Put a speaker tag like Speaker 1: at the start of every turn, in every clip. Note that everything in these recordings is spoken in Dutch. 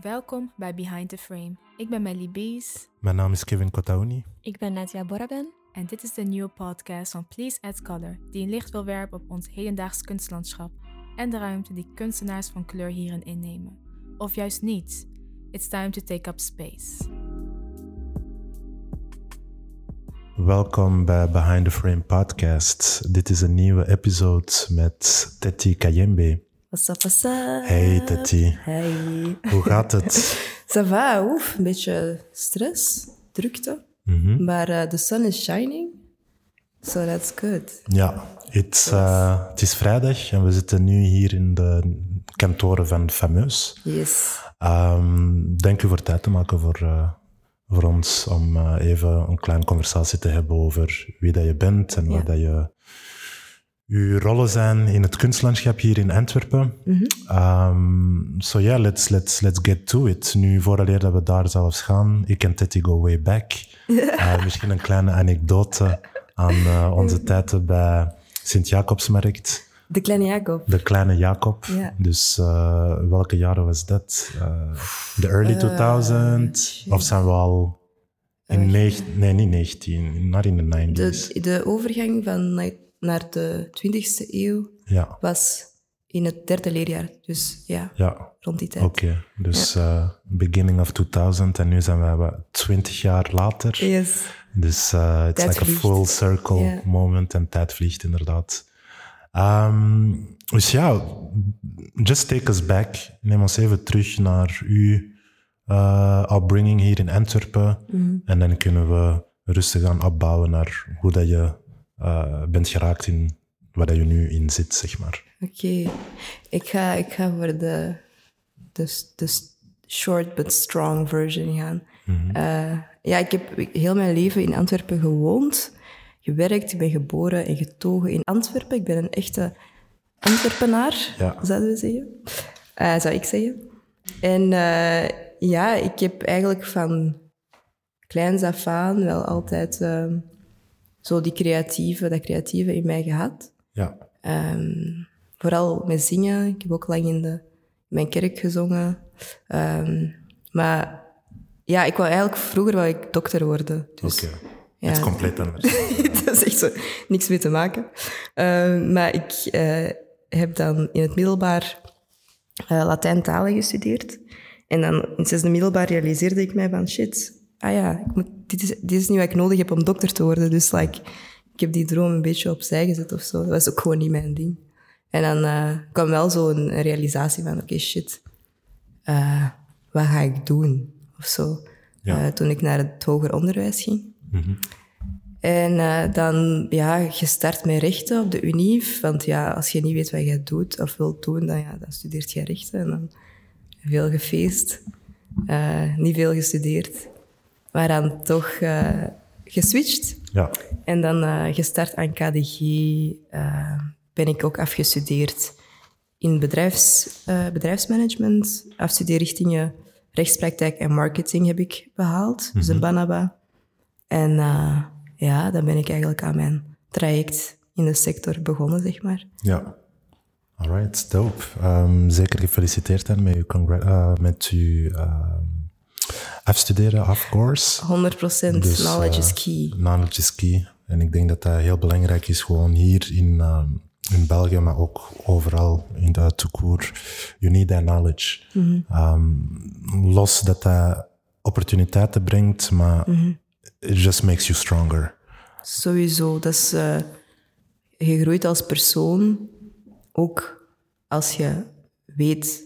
Speaker 1: Welkom bij Behind the Frame. Ik ben Melly Bees
Speaker 2: Mijn naam is Kevin Kotaouni.
Speaker 3: Ik ben Nadia Boraben.
Speaker 1: en dit is de nieuwe podcast van Please Add Color, die een licht wil werpen op ons hedendaags kunstlandschap en de ruimte die kunstenaars van kleur hierin innemen. Of juist niet. It's time to take up space.
Speaker 2: Welkom bij Behind the Frame podcast. Dit is een nieuwe episode met Teti Kayembe.
Speaker 3: What's up, what's up?
Speaker 2: Hey Teti,
Speaker 3: Hey.
Speaker 2: hoe gaat het?
Speaker 3: Ça va, oef. Een beetje stress, drukte.
Speaker 2: Mhm.
Speaker 3: Maar eh, the sun is shining. So that's good.
Speaker 2: Ja, it's, het is vrijdag en we zitten nu hier in de kantoren van Fameus.
Speaker 3: Yes.
Speaker 2: Ehm, Dank u voor tijd te maken voor, eh, voor ons om even een kleine conversatie te hebben over wie dat je bent en
Speaker 3: Ja.
Speaker 2: wat dat je, uw rollen zijn in het kunstlandschap hier in Antwerpen. Ehm, so yeah, let's, let's, let's get to it. Nu, vooraleer dat we daar zelfs gaan, ik en Teddy go way back. Eh, misschien een kleine anekdote aan eh, onze tijden bij Sint-Jacobsmarkt.
Speaker 3: De kleine Jacob.
Speaker 2: De kleine Jacob.
Speaker 3: Ja.
Speaker 2: Dus eh, welke jaren was dat? De early 2000? of zijn we al in negen- nee, niet 19, maar in de 90s?
Speaker 3: De, de overgang van naar de 20e eeuw
Speaker 2: Ja,
Speaker 3: was in het derde leerjaar. Dus ja,
Speaker 2: ja,
Speaker 3: rond die tijd.
Speaker 2: oké. Dus eh, beginning of 2000 en nu zijn we wat 20 jaar later.
Speaker 3: Yes.
Speaker 2: Dus uh, it's
Speaker 3: Tijd
Speaker 2: like a full circle moment en tijd vliegt inderdaad. Ehm, dus ja, just take us back. Neem ons even terug naar uw eh, upbringing hier in Antwerpen.
Speaker 3: Mhm.
Speaker 2: En dan kunnen we rustig aan opbouwen naar hoe dat je eh, bent geraakt in waar je nu in zit, zeg maar.
Speaker 3: Oké. Ik, ga, ik ga voor de, de, de short but strong version gaan. Eh, ja, ik heb heel mijn leven in Antwerpen gewoond, gewerkt. Ik ben geboren en getogen in Antwerpen. Ik ben een echte Antwerpenaar,
Speaker 2: Ja.
Speaker 3: zouden we zeggen. Eh, zou ik zeggen. En ja, ik heb eigenlijk van kleins af aan wel altijd eh, zo die creatieve, dat creatieve in mij gehad.
Speaker 2: Ja,
Speaker 3: Ehm, vooral met zingen. Ik heb ook lang in, de, in mijn kerk gezongen. Ehm, maar ja, ik wou eigenlijk vroeger wou ik dokter worden. Dus
Speaker 2: oké.
Speaker 3: ja.
Speaker 2: Het is compleet anders.
Speaker 3: dat is echt zo niks mee te maken. Ehm, maar ik eh, heb dan in het middelbaar eh Latijn talen gestudeerd. En dan in het zesde middelbaar realiseerde ik mij van shit, ah ja, ik moet, dit, is, dit is nu wat ik nodig heb om dokter te worden. Dus like, ik heb die droom een beetje opzij gezet of zo. Dat was ook gewoon niet mijn ding. En dan eh, kwam wel zo een, een realisatie van oké, shit, eh, wat ga ik doen? Of zo.
Speaker 2: Ja.
Speaker 3: Eh, toen ik naar het hoger onderwijs ging. En eh, dan ja, gestart met rechten op de UNIF. Want ja, als je niet weet wat je doet of wilt doen, dan, ja, dan studeert je rechten. En dan veel gefeest, niet veel gestudeerd. Maar dan toch eh, geswitcht.
Speaker 2: Ja,
Speaker 3: En dan eh, gestart aan KDG. eh, ben ik ook afgestudeerd in bedrijfs, bedrijfsmanagement. Afstudeerrichtingen rechtspraktijk en marketing heb ik behaald. Dus een BANABA. En ja, dan ben ik eigenlijk aan mijn traject in de sector begonnen, zeg maar.
Speaker 2: Ja. Alright, dope. Ehm, zeker gefeliciteerd dan met uw, met uw ehm, afstuderen, of course.
Speaker 3: 100%
Speaker 2: Dus,
Speaker 3: knowledge is
Speaker 2: eh,
Speaker 3: key.
Speaker 2: Knowledge is key. En ik denk dat dat heel belangrijk is, gewoon hier in, ehm, in België, maar ook overal in de toekoer. You need that knowledge. Ehm, los dat dat opportuniteiten brengt, maar
Speaker 3: Mhm.
Speaker 2: it just makes you stronger.
Speaker 3: Sowieso. Dat is, eh, je groeit als persoon ook als je weet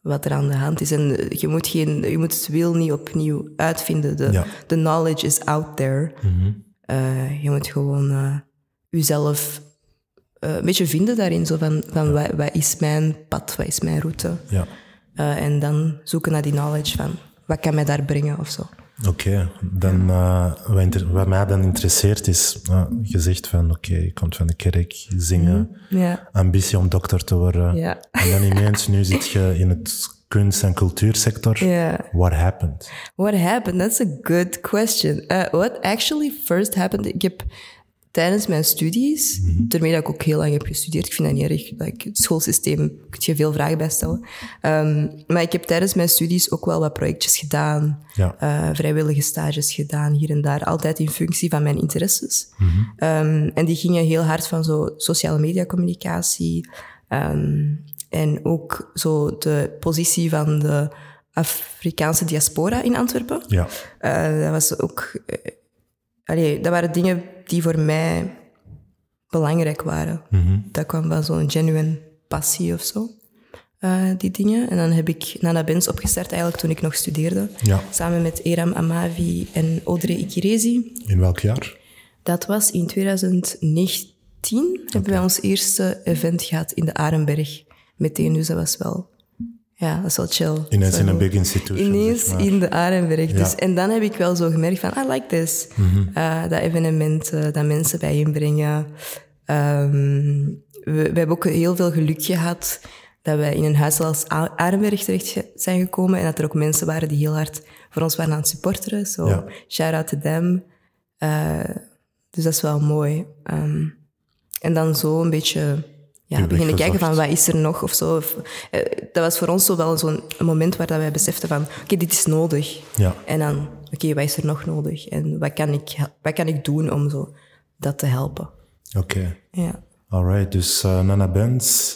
Speaker 3: wat er aan de hand is. En je moet, geen, je moet het wiel niet opnieuw uitvinden. De,
Speaker 2: Ja.
Speaker 3: de knowledge is out there. Eh, je moet gewoon eh, jezelf eh, een beetje vinden daarin. Zo van, van wat, wat is mijn pad, wat is mijn route?
Speaker 2: Ja.
Speaker 3: Eh, en dan zoeken naar die knowledge van wat kan mij daar brengen of zo.
Speaker 2: Oké, dan eh, wat, wat mij dan interesseert is, uh, je zegt van oké, je komt van de kerk, zingen,
Speaker 3: Ja.
Speaker 2: ambitie om dokter te worden.
Speaker 3: Ja.
Speaker 2: En dan ineens, nu zit je in het kunst- en cultuursector.
Speaker 3: Ja.
Speaker 2: What happened?
Speaker 3: What happened? That's a good question. Uh, what actually first happened? Ik heb tijdens mijn studies,
Speaker 2: Mhm.
Speaker 3: daarmee dat ik ook heel lang heb gestudeerd, ik vind dat niet erg, like, het schoolsysteem, kun je veel vragen bij stellen. Ehm, maar ik heb tijdens mijn studies ook wel wat projectjes gedaan,
Speaker 2: Ja.
Speaker 3: eh, vrijwillige stages gedaan, hier en daar, altijd in functie van mijn interesses. Ehm, en die gingen heel hard van zo sociale media communicatie ehm, en ook zo de positie van de Afrikaanse diaspora in Antwerpen.
Speaker 2: Ja.
Speaker 3: Eh, dat was ook... eh, allee, dat waren dingen die voor mij belangrijk waren. Dat kwam van zo'n genuine passie of zo, eh, die dingen. En dan heb ik Nana Benz opgestart eigenlijk toen ik nog studeerde.
Speaker 2: Ja.
Speaker 3: Samen met Eram Amavi en Audrey Ikirezi.
Speaker 2: In welk jaar?
Speaker 3: Dat was in 2019. Hebben wij ons eerste event gehad in de Arenberg. Meteen, dus dat was wel... Ja, dat is wel chill.
Speaker 2: Ineens
Speaker 3: Zo
Speaker 2: in een big institution.
Speaker 3: Ineens
Speaker 2: zeg maar.
Speaker 3: in de Arenberg. Dus, en dan heb ik wel zo gemerkt van, I like this. Eh, dat evenementen, dat mensen bijeenbrengen. Ehm, we, we hebben ook heel veel geluk gehad dat wij in een huis als Arenberg terecht zijn gekomen en dat er ook mensen waren die heel hard voor ons waren aan het supporteren. So,
Speaker 2: Ja.
Speaker 3: shout out to them. Eh, dus dat is wel mooi. Ehm, en dan zo een beetje ja, beginnen kijken van wat is er nog of zo. Of, eh, dat was voor ons zo wel zo'n moment waar dat wij beseften van oké, dit is nodig.
Speaker 2: Ja.
Speaker 3: En dan, oké, wat is er nog nodig? En wat kan ik, wat kan ik doen om zo dat te helpen?
Speaker 2: Oké.
Speaker 3: Ja.
Speaker 2: Alright, dus eh, Nana Benz,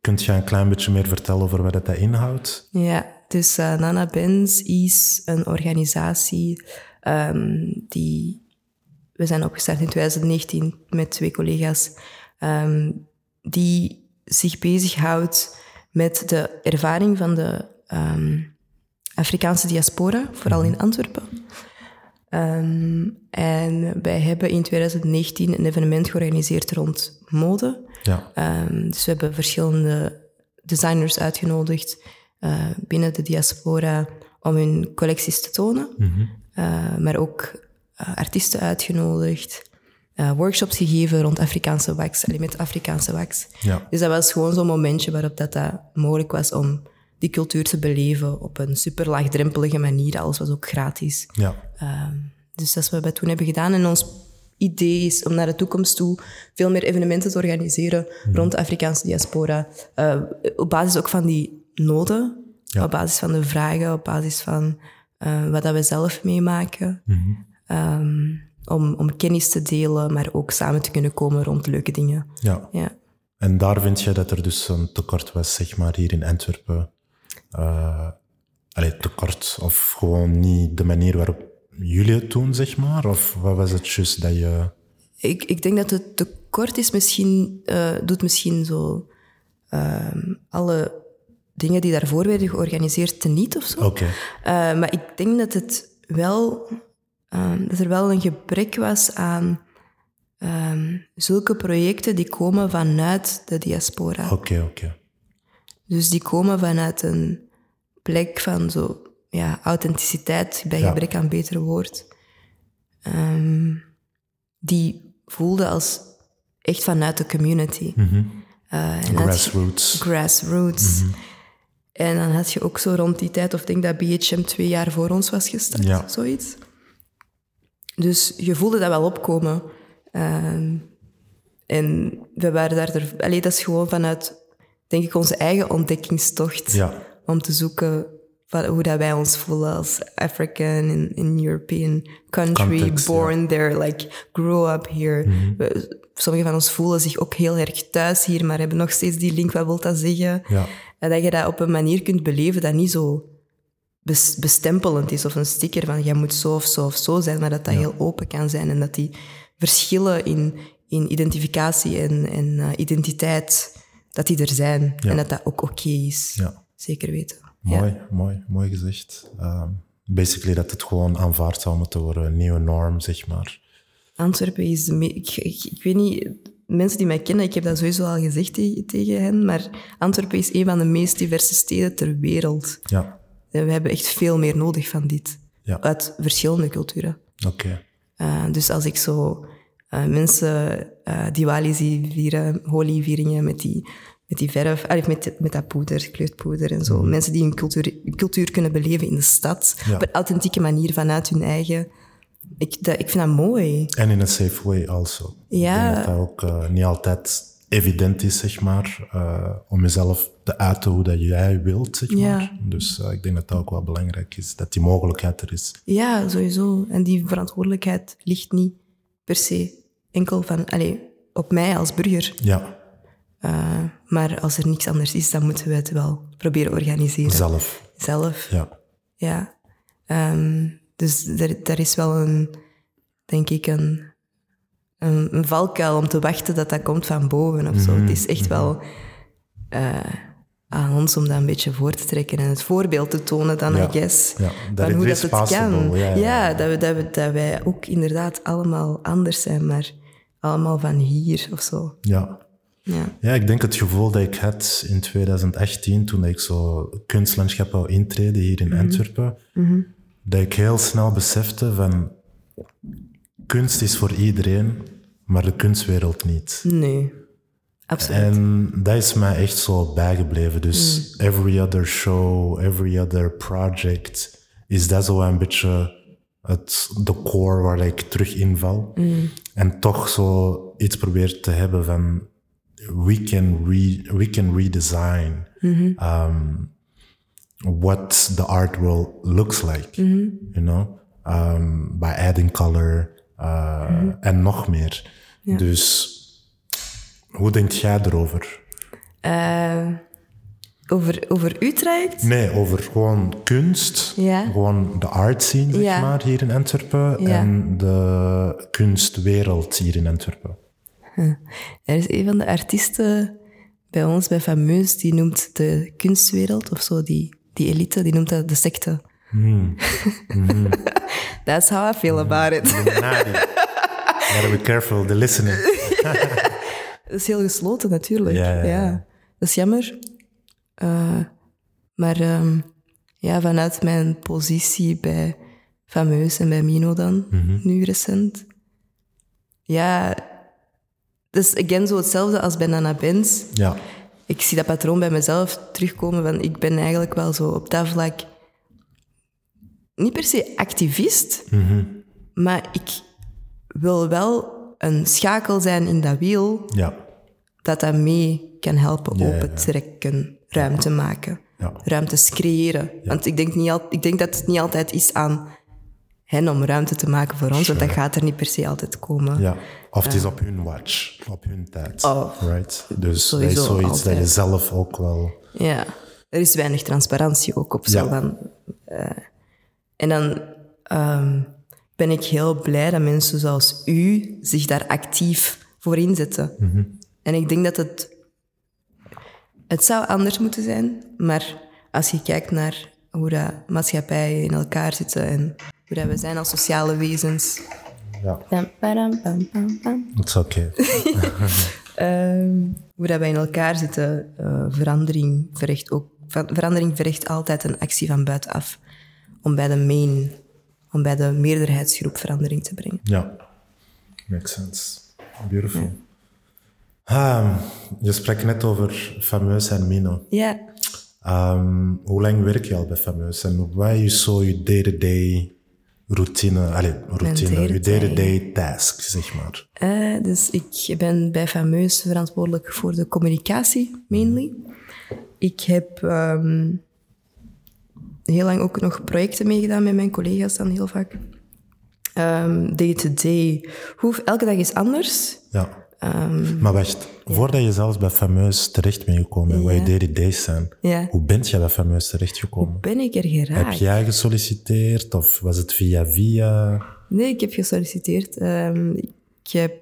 Speaker 2: kunt je een klein beetje meer vertellen over wat dat inhoudt?
Speaker 3: Ja, dus eh, Nana Benz is een organisatie ehm, die... We zijn opgestart in 2019 met twee collega's ehm, die zich bezighoudt met de ervaring van de ehm, Afrikaanse diaspora, vooral in Antwerpen. Ehm, en wij hebben in 2019 een evenement georganiseerd rond mode.
Speaker 2: Ja.
Speaker 3: Ehm, dus we hebben verschillende designers uitgenodigd eh, binnen de diaspora om hun collecties te tonen. Eh, maar ook eh, artiesten uitgenodigd. Eh, workshops gegeven rond Afrikaanse wax, allee, met Afrikaanse wax.
Speaker 2: Ja.
Speaker 3: Dus dat was gewoon zo'n momentje waarop dat, dat mogelijk was om die cultuur te beleven op een super laagdrempelige manier. Alles was ook gratis.
Speaker 2: Ja.
Speaker 3: Ehm, dus dat is wat we toen hebben gedaan. En ons idee is om naar de toekomst toe veel meer evenementen te organiseren rond de Afrikaanse diaspora. Eh, op basis ook van die noden,
Speaker 2: Ja.
Speaker 3: op basis van de vragen, op basis van eh, wat dat we zelf meemaken. Ehm, om, om kennis te delen, maar ook samen te kunnen komen rond leuke dingen.
Speaker 2: ja.
Speaker 3: Ja.
Speaker 2: En daar vind je dat er dus een tekort was, zeg maar, hier in Antwerpen. Eh allee, tekort, of gewoon niet de manier waarop jullie het doen, zeg maar? Of wat was het juist dat je...
Speaker 3: Ik, ik denk dat het tekort is misschien, eh, doet misschien zo ehm, alle dingen die daarvoor werden georganiseerd teniet of zo.
Speaker 2: Oké,
Speaker 3: Eh, maar ik denk dat het wel, ehm, dat er wel een gebrek was aan ehm, zulke projecten die komen vanuit de diaspora.
Speaker 2: oké, oké.
Speaker 3: Dus die komen vanuit een plek van zo, ja, authenticiteit, bij
Speaker 2: Ja.
Speaker 3: gebrek aan beter woord. Ehm, die voelde als echt vanuit de community. Je-
Speaker 2: Grassroots.
Speaker 3: grassroots. En dan had je ook zo rond die tijd, of ik denk dat BHM twee jaar voor ons was gestart,
Speaker 2: Ja.
Speaker 3: zoiets. Dus je voelde dat wel opkomen. Ehm, en we waren daar... Er, allee, dat is gewoon vanuit, denk ik, onze eigen ontdekkingstocht.
Speaker 2: Ja.
Speaker 3: Om te zoeken wat, hoe dat wij ons voelen als African in, in European country,
Speaker 2: Context,
Speaker 3: born there, like grow up here. We- sommigen van ons voelen zich ook heel erg thuis hier, maar hebben nog steeds die link, wat wil dat zeggen?
Speaker 2: Ja.
Speaker 3: En dat je dat op een manier kunt beleven dat niet zo bestempelend is of een sticker van jij moet zo of zo of zo zijn, maar dat dat heel open kan zijn en dat die verschillen in, in identificatie en, en eh, identiteit, dat die er zijn
Speaker 2: Ja.
Speaker 3: en dat dat ook oké is.
Speaker 2: Ja.
Speaker 3: Zeker weten.
Speaker 2: Mooi,
Speaker 3: Ja.
Speaker 2: mooi, mooi gezegd. Ehm, basically dat het gewoon aanvaard zou moeten worden, een nieuwe norm, zeg maar.
Speaker 3: Antwerpen is... Ik, ik, ik weet niet... Mensen die mij kennen, ik heb dat sowieso al gezegd tegen, tegen hen, maar Antwerpen is een van de meest diverse steden ter wereld.
Speaker 2: Ja,
Speaker 3: we hebben echt veel meer nodig van dit.
Speaker 2: Ja.
Speaker 3: Uit verschillende culturen.
Speaker 2: oké.
Speaker 3: Uh, dus als ik zo uh, mensen uh, Diwali zie vieren, Holi-vieringen met die, met die verf, allee, met, met dat poeder, kleurpoeder en zo. Mensen die hun cultuur, cultuur kunnen beleven in de stad,
Speaker 2: Ja.
Speaker 3: op een authentieke manier vanuit hun eigen ik, dat, ik vind dat mooi.
Speaker 2: En in een safe way also.
Speaker 3: Ja.
Speaker 2: Ik denk dat dat ook uh, niet altijd evident is, zeg maar, uh, om jezelf te uiten hoe dat jij wilt, zeg
Speaker 3: Ja.
Speaker 2: maar. Dus uh, ik denk dat dat ook wel belangrijk is, dat die mogelijkheid er is.
Speaker 3: Ja, sowieso. En die verantwoordelijkheid ligt niet per se enkel van, allez, op mij als burger.
Speaker 2: Ja,
Speaker 3: Uh, maar als er niks anders is, dan moeten we het wel proberen organiseren.
Speaker 2: zelf.
Speaker 3: Zelf.
Speaker 2: Ja.
Speaker 3: Ja. Ehm, dus daar is wel een, denk ik, een, een, een valkuil om te wachten dat dat komt van boven of zo. Het is echt wel eh, aan ons om dat een beetje voor te trekken en het voorbeeld te tonen dan,
Speaker 2: Ja.
Speaker 3: I guess.
Speaker 2: Ja,
Speaker 3: van hoe dat het
Speaker 2: possible.
Speaker 3: kan.
Speaker 2: Ja,
Speaker 3: dat, we, dat, we, dat wij ook inderdaad allemaal anders zijn, maar allemaal van hier of zo.
Speaker 2: Ja.
Speaker 3: Ja.
Speaker 2: Ja, ik denk het gevoel dat ik had in 2018, toen ik zo kunstlandschap wou intreden hier in Antwerpen, dat ik heel snel besefte van kunst is voor iedereen, maar de kunstwereld niet.
Speaker 3: Nee, absoluut.
Speaker 2: En dat is mij echt zo bijgebleven. Dus every other show, every other project, is dat zo een beetje het, de core waar ik terug inval. En toch zo iets probeer te hebben van we can, re, we can redesign um, what the art world looks like, you know, um, by adding color uh, en nog meer. Dus hoe denk jij erover?
Speaker 3: Eh, over, over uw traject?
Speaker 2: Nee, over gewoon kunst.
Speaker 3: Ja.
Speaker 2: Gewoon de art scene, zeg
Speaker 3: Ja.
Speaker 2: maar, hier in Antwerpen. En de kunstwereld hier in Antwerpen.
Speaker 3: Er is een van de artiesten bij ons, bij Fameus, die noemt de kunstwereld, of zo, die, die elite, die noemt dat de secte. That's how I feel about it.
Speaker 2: Gotta be careful, the listening.
Speaker 3: Dat is heel gesloten, natuurlijk.
Speaker 2: Ja, ja, ja.
Speaker 3: Dat is jammer. Eh, maar ehm, ja, vanuit mijn positie bij Fameus en bij Mino dan, nu recent. Ja, dat is again zo hetzelfde als bij Nana Benz.
Speaker 2: Ja,
Speaker 3: ik zie dat patroon bij mezelf terugkomen. Van ik ben eigenlijk wel zo op dat vlak niet per se activist, maar ik wil wel een schakel zijn in dat wiel
Speaker 2: ja,
Speaker 3: dat dat mee kan helpen
Speaker 2: Ja,
Speaker 3: open trekken, ruimte maken,
Speaker 2: Ja.
Speaker 3: ruimtes creëren. Want ik denk, niet al, ik denk dat het niet altijd is aan hen om ruimte te maken voor ons, want dat gaat er niet per se altijd komen.
Speaker 2: ja. Of het is op hun watch, op hun tijd.
Speaker 3: Oh.
Speaker 2: right? Dus dat is zoiets dat je zelf ook wel...
Speaker 3: Ja, er is weinig transparantie ook op zo.
Speaker 2: Ja.
Speaker 3: Dan, eh, en dan ehm, ben ik heel blij dat mensen zoals u zich daar actief voor inzetten. En ik denk dat het... Het zou anders moeten zijn, maar als je kijkt naar hoe dat maatschappijen in elkaar zitten en hoe dat we zijn als sociale wezens...
Speaker 2: Ja, het is oké.
Speaker 3: Ehm, hoe dat wij in elkaar zitten, eh, verandering, verricht ook, ver- verandering verricht altijd een actie van buitenaf. Om bij de main, om bij de meerderheidsgroep verandering te brengen.
Speaker 2: Ja, makes sense. Beautiful. Ah, je sprak net over Fameus en Mino.
Speaker 3: Ja,
Speaker 2: Ehm, hoe lang werk je al bij Fameus en wat is zo je day-to-day routine, allez, routine, je
Speaker 3: day-to-day.
Speaker 2: task, zeg maar?
Speaker 3: eh, dus ik ben bij Fameus verantwoordelijk voor de communicatie, mainly. Ik heb ehm, heel lang ook nog projecten meegedaan met mijn collega's dan heel vaak. Ehm, Day-to-day, hoe elke dag is anders.
Speaker 2: Ja.
Speaker 3: Ehm,
Speaker 2: Maar wacht, voordat je zelfs bij Fameus terecht bent gekomen en wat je day-to-days zijn,
Speaker 3: Ja.
Speaker 2: hoe bent je bij Fameus terechtgekomen?
Speaker 3: ben ik er
Speaker 2: Heb
Speaker 3: geraakt?
Speaker 2: jij gesolliciteerd of was het via via?
Speaker 3: Nee, ik heb gesolliciteerd. Ehm, ik heb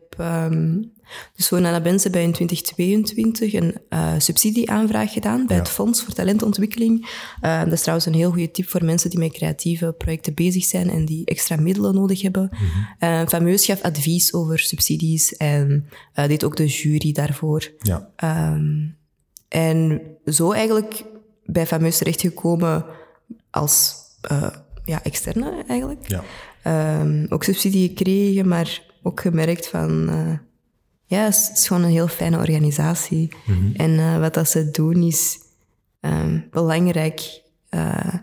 Speaker 3: dus voor Nana Benz hebben wij in 2022 een eh, subsidieaanvraag gedaan bij
Speaker 2: Ja.
Speaker 3: het Fonds voor Talentontwikkeling. Eh, dat is trouwens een heel goede tip voor mensen die met creatieve projecten bezig zijn en die extra middelen nodig hebben. Eh, Fameus gaf advies over subsidies en deed ook de jury daarvoor.
Speaker 2: Ja,
Speaker 3: Ehm, en zo eigenlijk bij Fameus terechtgekomen als ja, externe eigenlijk.
Speaker 2: ja,
Speaker 3: Ehm, ook subsidie gekregen, maar ook gemerkt van... ja, het is, het is gewoon een heel fijne organisatie. En eh, wat dat ze doen is ehm, belangrijk eh,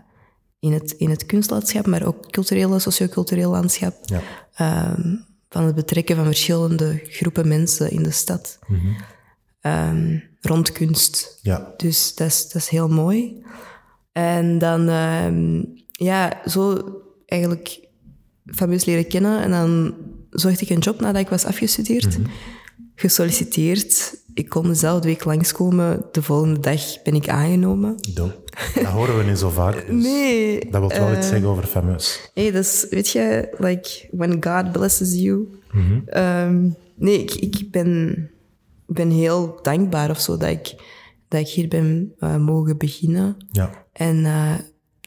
Speaker 3: in het, in het kunstlandschap, maar ook culturele, sociocultureel landschap.
Speaker 2: Ja.
Speaker 3: Ehm, van het betrekken van verschillende groepen mensen in de stad. Ehm, rond kunst.
Speaker 2: Ja.
Speaker 3: Dus dat is, dat is heel mooi. En dan, ja, zo eigenlijk fameus leren kennen. En dan zocht ik een job nadat ik was afgestudeerd. Gesolliciteerd. Ik kon dezelfde week langskomen. De volgende dag ben ik aangenomen.
Speaker 2: Dope. Dat horen we niet zo vaak. dus
Speaker 3: Nee.
Speaker 2: Dat wil wel
Speaker 3: eh,
Speaker 2: iets zeggen over fameus.
Speaker 3: Hey, dat is, weet je, like, when God blesses you. Ehm, nee, ik, ik ben, ben heel dankbaar of zo dat ik, dat ik hier ben eh, mogen beginnen.
Speaker 2: Ja,
Speaker 3: En eh,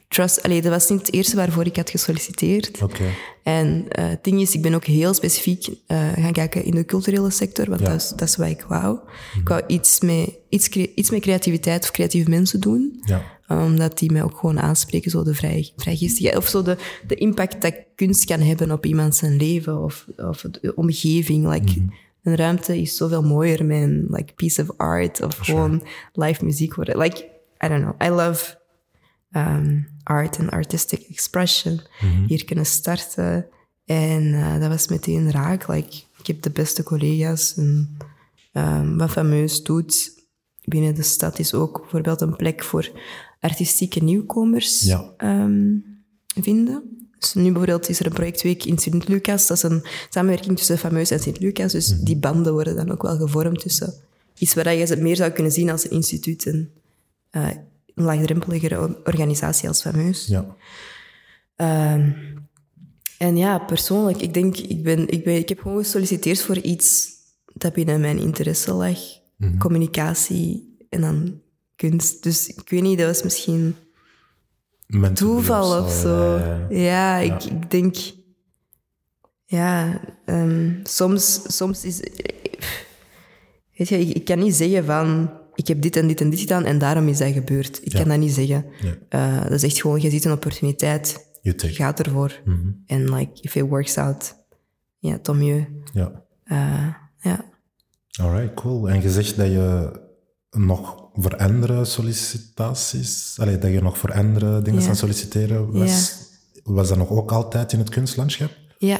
Speaker 3: trust, allee, dat was niet het eerste waarvoor ik had gesolliciteerd.
Speaker 2: oké.
Speaker 3: En eh, het ding is, ik ben ook heel specifiek eh, gaan kijken in de culturele sector, want
Speaker 2: Ja.
Speaker 3: dat, is, dat is wat ik wou. Ik wou iets met, iets, iets met creativiteit of creatieve mensen doen
Speaker 2: Ja,
Speaker 3: omdat die mij ook gewoon aanspreken, zo de vrij, vrijgeestigheid. Of zo de, de impact dat kunst kan hebben op iemand zijn leven of, of de omgeving. Like, Een ruimte is zoveel mooier met een like, piece of art of gewoon live muziek worden. Like, I don't know. I love um, art en artistic expression. Hier kunnen starten. En eh, dat was meteen raak. Like, ik heb de beste collega's. En, um, wat fameus doet binnen de stad is ook bijvoorbeeld een plek voor artistieke nieuwkomers
Speaker 2: Ja.
Speaker 3: ehm, vinden. Dus nu bijvoorbeeld is er een projectweek in Sint-Lucas. Dat is een samenwerking tussen Fameus en Sint-Lucas. Dus die banden worden dan ook wel gevormd tussen iets waar je het meer zou kunnen zien als een instituut en eh, laagdrempeligere organisatie als Fameus.
Speaker 2: ja.
Speaker 3: Ehm, en ja, persoonlijk, ik denk, ik, ben, ik, ben, ik heb gewoon gesolliciteerd voor iets dat binnen mijn interesse lag. Communicatie en dan kunst. Dus ik weet niet, dat was misschien toeval of zo.
Speaker 2: ja, ja.
Speaker 3: Ja, ik, ik denk... Ja, ehm, soms, soms is... Weet je, ik, ik kan niet zeggen van... Ik heb dit en dit en dit gedaan en daarom is dat gebeurd. Ik
Speaker 2: Ja.
Speaker 3: kan dat niet zeggen.
Speaker 2: Ja.
Speaker 3: Eh, dat is echt gewoon, je ziet een opportuniteit. Je gaat ervoor.
Speaker 2: Mhm.
Speaker 3: En like, if it works out, ja, tant mieux.
Speaker 2: Ja.
Speaker 3: Eh, ja.
Speaker 2: Alright, cool. En je zegt dat je nog voor andere sollicitaties, allee, dat je nog voor andere dingen
Speaker 3: Ja.
Speaker 2: aan solliciteren was. Was dat nog ook altijd in het kunstlandschap?
Speaker 3: Ja.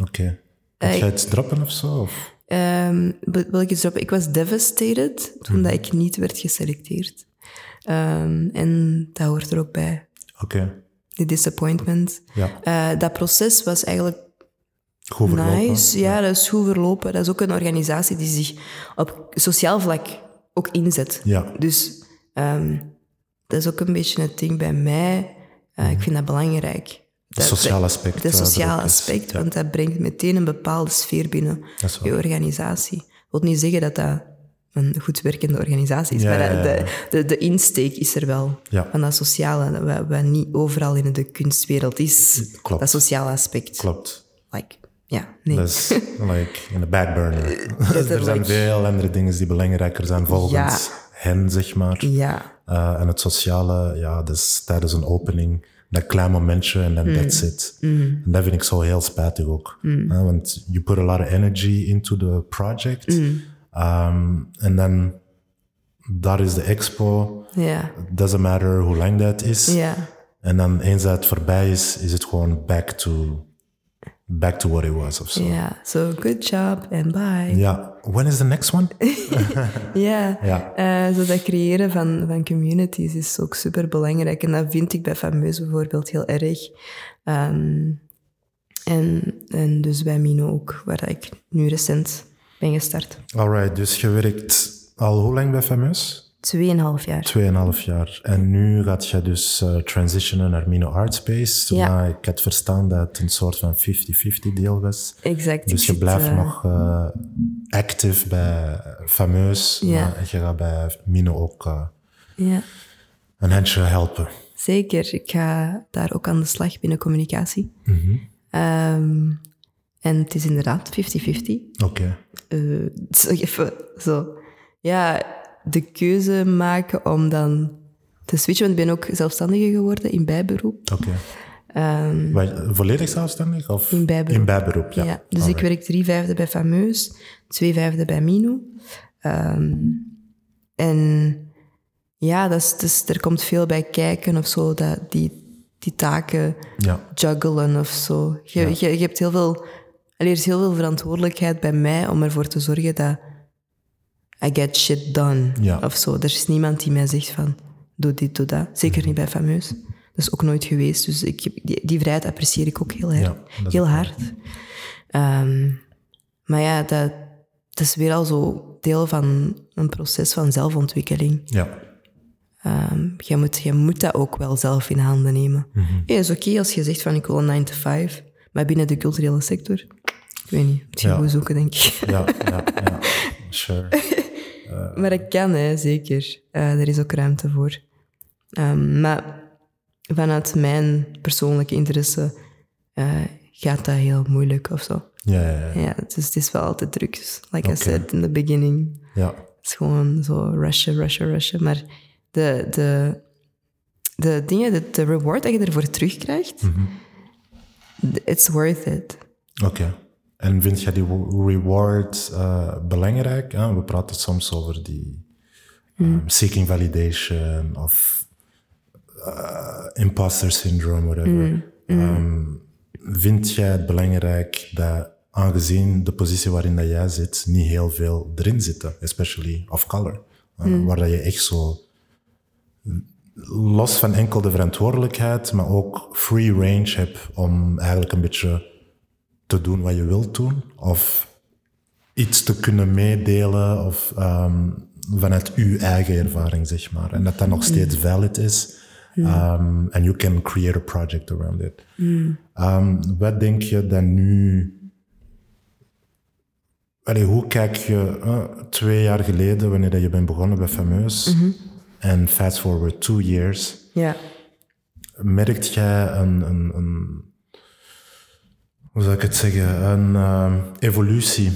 Speaker 2: Oké.
Speaker 3: Eh,
Speaker 2: jij iets droppen of zo? Of?
Speaker 3: Ehm, wil ik iets droppen? Ik was devastated toen dat ik niet werd geselecteerd. Ehm, en dat hoort er ook bij.
Speaker 2: Oké.
Speaker 3: Die disappointment.
Speaker 2: Ja.
Speaker 3: Eh, dat proces was eigenlijk
Speaker 2: Goed verlopen.
Speaker 3: nice. Ja, dat is goed verlopen. Dat is ook een organisatie die zich op sociaal vlak ook inzet.
Speaker 2: Ja.
Speaker 3: Dus ehm, dat is ook een beetje het ding bij mij. Eh, Ik vind dat belangrijk.
Speaker 2: Het sociale aspect.
Speaker 3: Het
Speaker 2: eh,
Speaker 3: aspect, want dat brengt meteen een bepaalde sfeer binnen je organisatie. Dat wil niet zeggen dat dat een goed werkende organisatie is,
Speaker 2: Ja,
Speaker 3: maar
Speaker 2: ja, ja.
Speaker 3: De, de, de insteek is er wel. Van dat sociale, wat, wat niet overal in de kunstwereld is.
Speaker 2: Klopt.
Speaker 3: Dat sociale aspect.
Speaker 2: Klopt.
Speaker 3: Like, ja, nee.
Speaker 2: Dat is like in de backburner. er zijn veel andere dingen die belangrijker zijn volgens hen, zeg maar.
Speaker 3: Ja,
Speaker 2: Uh, en het sociale, ja, dus tijdens een opening, dat klein momentje en dan
Speaker 3: Mm.
Speaker 2: that's it. En dat vind ik zo heel spijtig ook. Hè, want you put a lot of energy into the project.
Speaker 3: Mm.
Speaker 2: Um, en dan, daar is de expo.
Speaker 3: ja,
Speaker 2: It doesn't matter hoe lang dat is.
Speaker 3: ja.
Speaker 2: En dan eens dat het voorbij is, is het gewoon back to, back to what it was of zo.
Speaker 3: Ja, so good job and bye.
Speaker 2: Ja, when is the next one?
Speaker 3: Ja,
Speaker 2: Ja.
Speaker 3: Eh, zo dat creëren van, van communities is ook super belangrijk. En dat vind ik bij Fameus bijvoorbeeld heel erg. Ehm, en, en dus bij Mino ook, waar ik nu recent ben gestart.
Speaker 2: Alright, dus je werkt al hoe lang bij Fameus?
Speaker 3: Tweeënhalf jaar.
Speaker 2: Tweeënhalf jaar. En nu gaat je dus eh, transitionen naar Mino Art Space.
Speaker 3: Ja.
Speaker 2: Maar ik had verstaan dat het een soort van 50-50 deel was.
Speaker 3: Exact.
Speaker 2: Dus je
Speaker 3: zit,
Speaker 2: blijft
Speaker 3: eh,
Speaker 2: nog eh, actief bij Fameus.
Speaker 3: Ja.
Speaker 2: Maar je gaat bij Mino ook
Speaker 3: Ja,
Speaker 2: een handje helpen.
Speaker 3: zeker. Ik ga daar ook aan de slag binnen communicatie.
Speaker 2: Mhm.
Speaker 3: Ehm, en het is inderdaad 50-50.
Speaker 2: Oké.
Speaker 3: zo even zo, ja, de keuze maken om dan te switchen. Want ik ben ook zelfstandige geworden in bijberoep.
Speaker 2: Oké.
Speaker 3: Ehm,
Speaker 2: Maar Volledig zelfstandig? Of?
Speaker 3: In bijberoep.
Speaker 2: In bijberoep, ja.
Speaker 3: ja. Dus ik werk drie vijfde bij Fameus, twee vijfde bij Mino. Ehm, en ja, dat is, dus, er komt veel bij kijken of zo. Dat die, die taken
Speaker 2: Ja.
Speaker 3: juggelen of zo. Je,
Speaker 2: Ja.
Speaker 3: je, je hebt heel veel, er is heel veel verantwoordelijkheid bij mij om ervoor te zorgen dat I get shit done
Speaker 2: Ja.
Speaker 3: of zo. Er is niemand die mij zegt van, doe dit, doe dat. Zeker niet bij fameus. Dat is ook nooit geweest. Dus ik, die, die vrijheid apprecieer ik ook heel,
Speaker 2: Ja, is
Speaker 3: heel hard. Ehm, maar ja, dat, dat is weer al zo deel van een proces van zelfontwikkeling.
Speaker 2: Ja.
Speaker 3: Ehm, je, moet, je moet dat ook wel zelf in handen nemen.
Speaker 2: Mhm.
Speaker 3: Ja, het is oké als je zegt van ik wil een 9 to 5, maar binnen de culturele sector, ik weet niet, moet je
Speaker 2: Ja.
Speaker 3: goed zoeken, denk ik.
Speaker 2: Ja, ja, ja. Sure.
Speaker 3: Maar dat kan, hè, zeker. Eh, er is ook ruimte voor. Ehm, maar vanuit mijn persoonlijke interesse eh, gaat dat heel moeilijk of zo.
Speaker 2: Ja, ja, ja.
Speaker 3: Ja, dus het is wel altijd druk. Dus Like I said in the beginning,
Speaker 2: ja.
Speaker 3: Het is gewoon zo rushen, rushen, rushen. Maar de, de, de dingen, de, de reward dat je ervoor terugkrijgt, it's worth it.
Speaker 2: Oké. En vind jij die reward eh, belangrijk? hè? We praten soms over die um, seeking validation of eh, imposter syndrome, whatever. Ehm, vind jij het belangrijk dat, aangezien de positie waarin dat jij zit, niet heel veel erin zitten, especially of color, eh, waar dat je echt zo los van enkel de verantwoordelijkheid, maar ook free range hebt om eigenlijk een beetje te doen wat je wilt doen, of iets te kunnen meedelen, of ehm, vanuit uw eigen ervaring, zeg maar. En dat dat nog steeds valid is. Um, and you can create a project around it. Um, wat denk je dat nu... Allee, hoe kijk je eh, twee jaar geleden, wanneer je bent begonnen bij Fameus, en fast forward two years,
Speaker 3: Ja.
Speaker 2: merkt jij een, een, een hoe zou ik het zeggen, een ehm, evolutie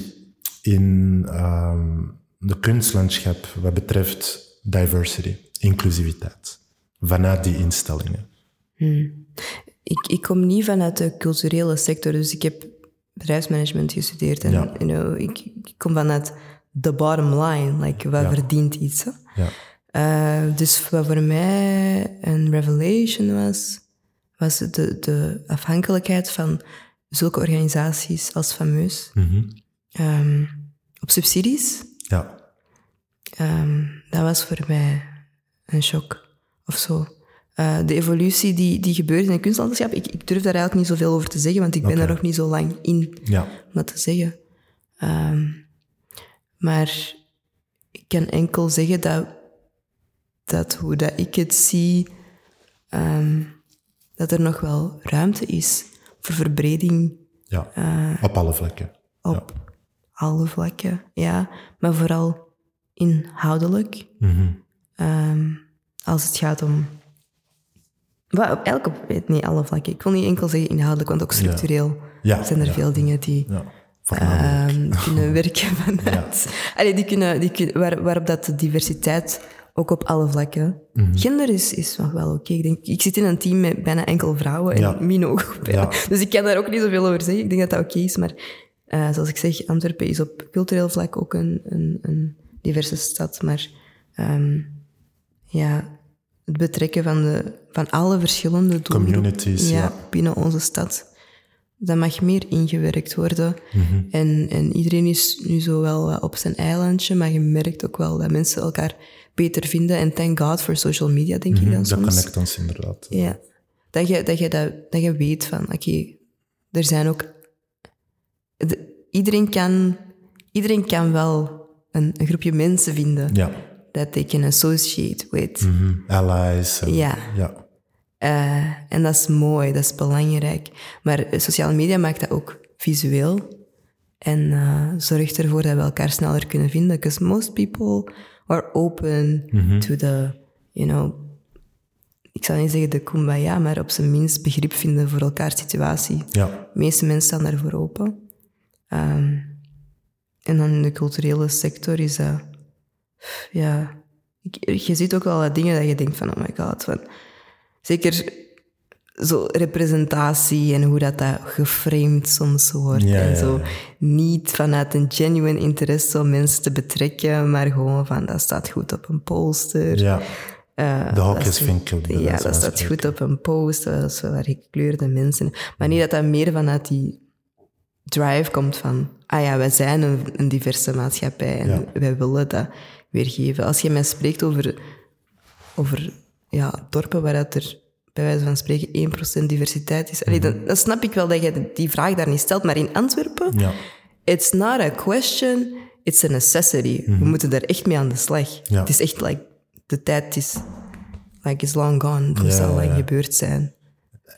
Speaker 2: in ehm, de kunstlandschap wat betreft diversity, inclusiviteit, vanuit die instellingen?
Speaker 3: Ik, ik kom niet vanuit de culturele sector, dus ik heb bedrijfsmanagement gestudeerd. En
Speaker 2: Ja.
Speaker 3: you know, ik, ik kom vanuit de bottom line, like, wat
Speaker 2: Ja.
Speaker 3: verdient iets.
Speaker 2: Ja,
Speaker 3: Eh, dus wat voor mij een revelation was, was de, de afhankelijkheid van zulke organisaties als fameus
Speaker 2: Mhm.
Speaker 3: ehm, op subsidies.
Speaker 2: ja,
Speaker 3: Ehm, dat was voor mij een shock of zo. Eh, de evolutie die, die gebeurt in het kunstlandschap, ik, ik durf daar eigenlijk niet zoveel over te zeggen, want ik ben daar nog niet zo lang in
Speaker 2: ja,
Speaker 3: om dat te zeggen. Ehm, maar ik kan enkel zeggen dat, dat hoe dat ik het zie, dat er nog wel ruimte is voor verbreding
Speaker 2: ja.
Speaker 3: Eh,
Speaker 2: op alle vlakken.
Speaker 3: op alle vlakken. Ja, maar vooral inhoudelijk.
Speaker 2: Mhm.
Speaker 3: Ehm, als het gaat om... Wel, op elke, op- niet alle vlakken. Ik wil niet enkel zeggen inhoudelijk, want ook structureel
Speaker 2: Ja,
Speaker 3: zijn er veel dingen die ehm, kunnen werken vanuit... Allee, die kunnen, die waar, waarop dat de diversiteit ook op alle vlakken...
Speaker 2: Mhm.
Speaker 3: Gender is, is nog wel oké. Ik, denk, ik zit in een team met bijna enkel vrouwen en
Speaker 2: Ja.
Speaker 3: min ook.
Speaker 2: Ja.
Speaker 3: Dus ik kan daar ook niet zoveel over zeggen. Ik denk dat dat oké is, maar eh, zoals ik zeg, Antwerpen is op cultureel vlak ook een, een, een diverse stad. Maar ehm, ja, het betrekken van, de, van alle verschillende
Speaker 2: Communities, ja.
Speaker 3: binnen onze stad, dat mag meer ingewerkt worden.
Speaker 2: Mhm.
Speaker 3: en, en iedereen is nu zo wel op zijn eilandje, maar je merkt ook wel dat mensen elkaar beter vinden. En thank God for social media, denk ik dan
Speaker 2: Mhm, Dat
Speaker 3: soms.
Speaker 2: connect ons inderdaad.
Speaker 3: Ja. Dat je, dat, je, dat, dat je weet van, oké, er zijn ook... de- iedereen, kan, iedereen kan wel een, een groepje mensen vinden
Speaker 2: Ja.
Speaker 3: dat they can associate with.
Speaker 2: Mhm. Allies. en-
Speaker 3: Ja.
Speaker 2: ja.
Speaker 3: Eh, en dat is mooi, dat is belangrijk. Maar eh, sociale media maakt dat ook visueel. En eh, zorgt ervoor dat we elkaar sneller kunnen vinden. Because most people are open to the, you know... Ik zal niet zeggen de kumbaya, maar op zijn minst begrip vinden voor elkaars situatie.
Speaker 2: Ja.
Speaker 3: De meeste mensen staan daarvoor open. Ehm, en dan in de culturele sector is dat... Ja... ik- je ziet ook wel wat dingen dat je denkt van, oh my god. Van, zeker zo representatie en hoe dat, dat geframed soms wordt.
Speaker 2: Ja,
Speaker 3: en zo
Speaker 2: ja.
Speaker 3: niet vanuit een genuine interesse om mensen te betrekken, maar gewoon van, dat staat goed op een poster.
Speaker 2: Ja.
Speaker 3: Uh,
Speaker 2: de.
Speaker 3: Ja, dat staat goed op een post, dat waar gekleurde mensen... Maar niet dat dat meer vanuit die drive komt van... Ah ja, wij zijn een, een diverse maatschappij en wij willen dat weergeven. Als je mij spreekt over, over ja, dorpen waar dat er bij wijze van spreken 1% diversiteit is. Allee, dan, dan, snap ik wel dat je die vraag daar niet stelt. Maar in Antwerpen,
Speaker 2: ja.
Speaker 3: it's not a question, it's a necessity. We moeten daar echt mee aan de slag. Het is echt like, de tijd is, like, is long gone. Het moet al lang gebeurd zijn.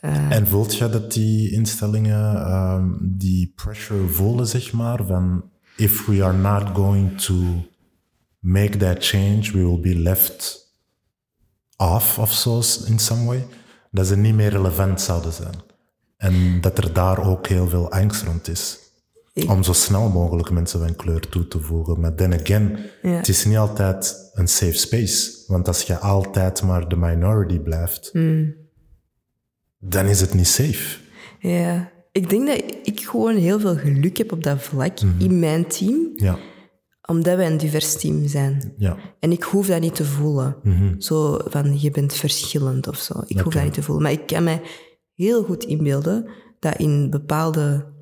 Speaker 2: Uh, en voelt je dat die instellingen um, die pressure voelen, zeg maar, van if we are not going to make that change, we will be left off of so in some way? Dat ze niet meer relevant zouden zijn. En dat er daar ook heel veel angst rond is. Om zo snel mogelijk mensen van kleur toe te voegen. Maar then again, het is niet altijd een safe space. Want als je altijd maar de minority blijft,
Speaker 3: hmm.
Speaker 2: dan is het niet safe.
Speaker 3: Ja, ik denk dat ik gewoon heel veel geluk heb op dat vlak
Speaker 2: Mhm.
Speaker 3: in mijn team.
Speaker 2: Ja.
Speaker 3: Omdat wij een divers team zijn.
Speaker 2: Ja.
Speaker 3: En ik hoef dat niet te voelen.
Speaker 2: Mhm.
Speaker 3: Zo van, je bent verschillend of zo. Ik hoef dat niet te voelen. Maar ik kan mij heel goed inbeelden dat in bepaalde,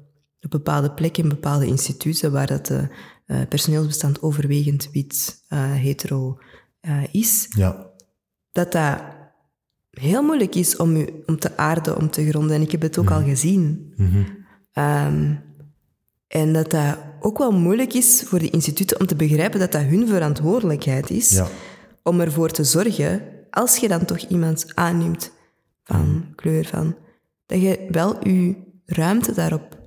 Speaker 3: op bepaalde plekken, in bepaalde instituten, waar dat de uh, personeelsbestand overwegend wit, uh, hetero uh, is,
Speaker 2: ja.
Speaker 3: dat dat heel moeilijk is om, u, om te aarden, om te gronden. En ik heb het ook
Speaker 2: Mhm.
Speaker 3: al gezien. Um, en dat dat ook wel moeilijk is voor de instituten om te begrijpen dat dat hun verantwoordelijkheid is
Speaker 2: ja.
Speaker 3: om ervoor te zorgen, als je dan toch iemand aanneemt van kleur, van, dat je wel je ruimte daarop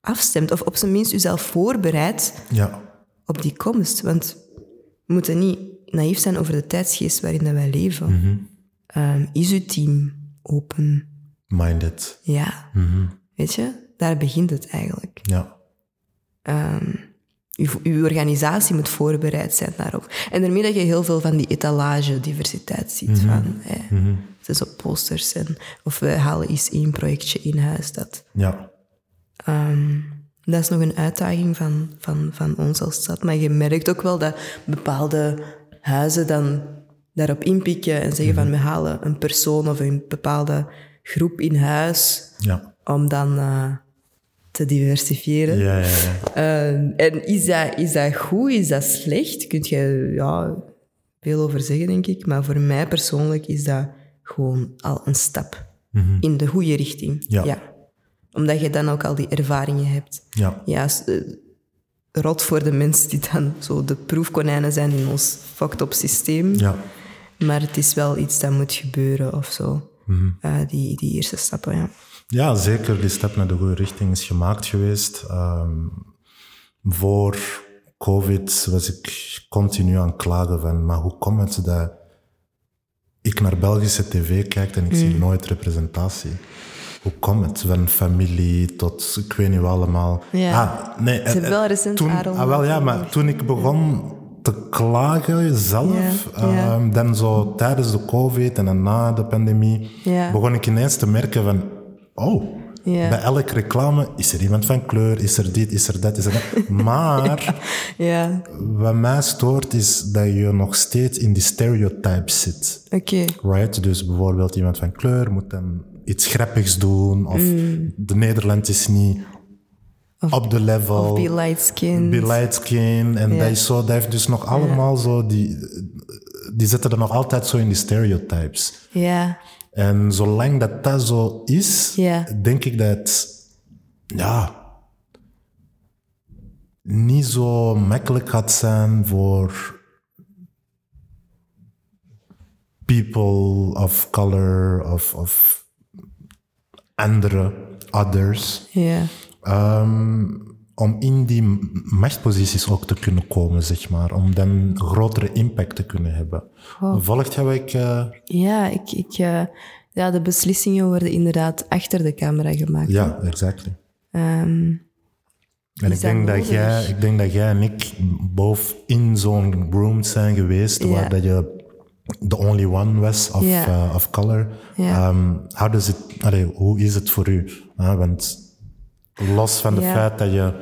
Speaker 3: afstemt, of op zijn minst jezelf voorbereidt
Speaker 2: ja.
Speaker 3: op die komst. Want we moeten niet naïef zijn over de tijdsgeest waarin dat wij leven.
Speaker 2: Mhm.
Speaker 3: Um, is uw team open?
Speaker 2: Minded.
Speaker 3: Ja.
Speaker 2: Mhm.
Speaker 3: Weet je, daar begint het eigenlijk.
Speaker 2: Ja.
Speaker 3: Um, uw, uw, organisatie moet voorbereid zijn daarop. En daarmee dat je heel veel van die etalage diversiteit ziet.
Speaker 2: Mhm.
Speaker 3: Van, hè, Het is op posters. En, of we halen eens één projectje in huis. Dat,
Speaker 2: Ja.
Speaker 3: um, dat is nog een uitdaging van, van, van ons als stad. Maar je merkt ook wel dat bepaalde huizen dan daarop inpikken en zeggen van we halen een persoon of een bepaalde groep in huis
Speaker 2: Ja.
Speaker 3: om dan uh, te diversifiëren.
Speaker 2: Ja, ja, ja.
Speaker 3: Uh, en is dat, is dat goed, is dat slecht? Kun je ja, veel over zeggen, denk ik. Maar voor mij persoonlijk is dat gewoon al een stap
Speaker 2: Mhm.
Speaker 3: in de goede richting.
Speaker 2: Ja.
Speaker 3: Omdat je dan ook al die ervaringen hebt.
Speaker 2: Ja.
Speaker 3: Ja, uh, rot voor de mensen die dan zo de proefkonijnen zijn in ons fucked up systeem.
Speaker 2: Ja.
Speaker 3: Maar het is wel iets dat moet gebeuren of zo.
Speaker 2: Mhm.
Speaker 3: Uh, die, die eerste stappen, ja.
Speaker 2: Ja, zeker. Die stap naar de goede richting is gemaakt geweest. Um, voor COVID was ik continu aan het klagen van, maar hoe komt het dat ik naar Belgische tv kijk en ik zie nooit representatie? Hoe komt het? Van familie tot, ik weet niet wat allemaal.
Speaker 3: Ja.
Speaker 2: Ah, nee,
Speaker 3: Ze hebben wel recent
Speaker 2: toen, ah, wel, ja, maar toen ik begon te klagen zelf, um, dan zo tijdens de COVID en na de pandemie, begon ik ineens te merken van, oh,
Speaker 3: Ja.
Speaker 2: bij elke reclame is er iemand van kleur, is er dit, is er dat, is er dat. Maar
Speaker 3: Ja,
Speaker 2: wat mij stoort is dat je nog steeds in die stereotypes zit.
Speaker 3: oké.
Speaker 2: Right? Dus bijvoorbeeld iemand van kleur moet dan iets grappigs doen, of
Speaker 3: Mm.
Speaker 2: de Nederland is niet op de level.
Speaker 3: Of be light-skinned.
Speaker 2: Be light skin. En dat is zo, dat heeft dus nog allemaal zo die, die zitten er nog altijd zo in die stereotypes.
Speaker 3: Ja,
Speaker 2: En zolang dat dat zo is, denk ik dat, ja, niet zo makkelijk gaat zijn voor people of color of, of andere, others,
Speaker 3: ja.
Speaker 2: ehm, om in die machtsposities ook te kunnen komen, zeg maar. Om dan een grotere impact te kunnen hebben. Volgt jij wat ik... eh,
Speaker 3: Ja, ik, ik, uh, ja, de beslissingen worden inderdaad achter de camera gemaakt.
Speaker 2: ja, exactly.
Speaker 3: Um,
Speaker 2: En ik denk, dat jij, ik denk dat jij en ik boven in zo'n room zijn geweest
Speaker 3: Ja.
Speaker 2: waar dat je the only one was of, uh, of color. Um, how does it, allee, hoe is het voor u? Want los van het feit dat je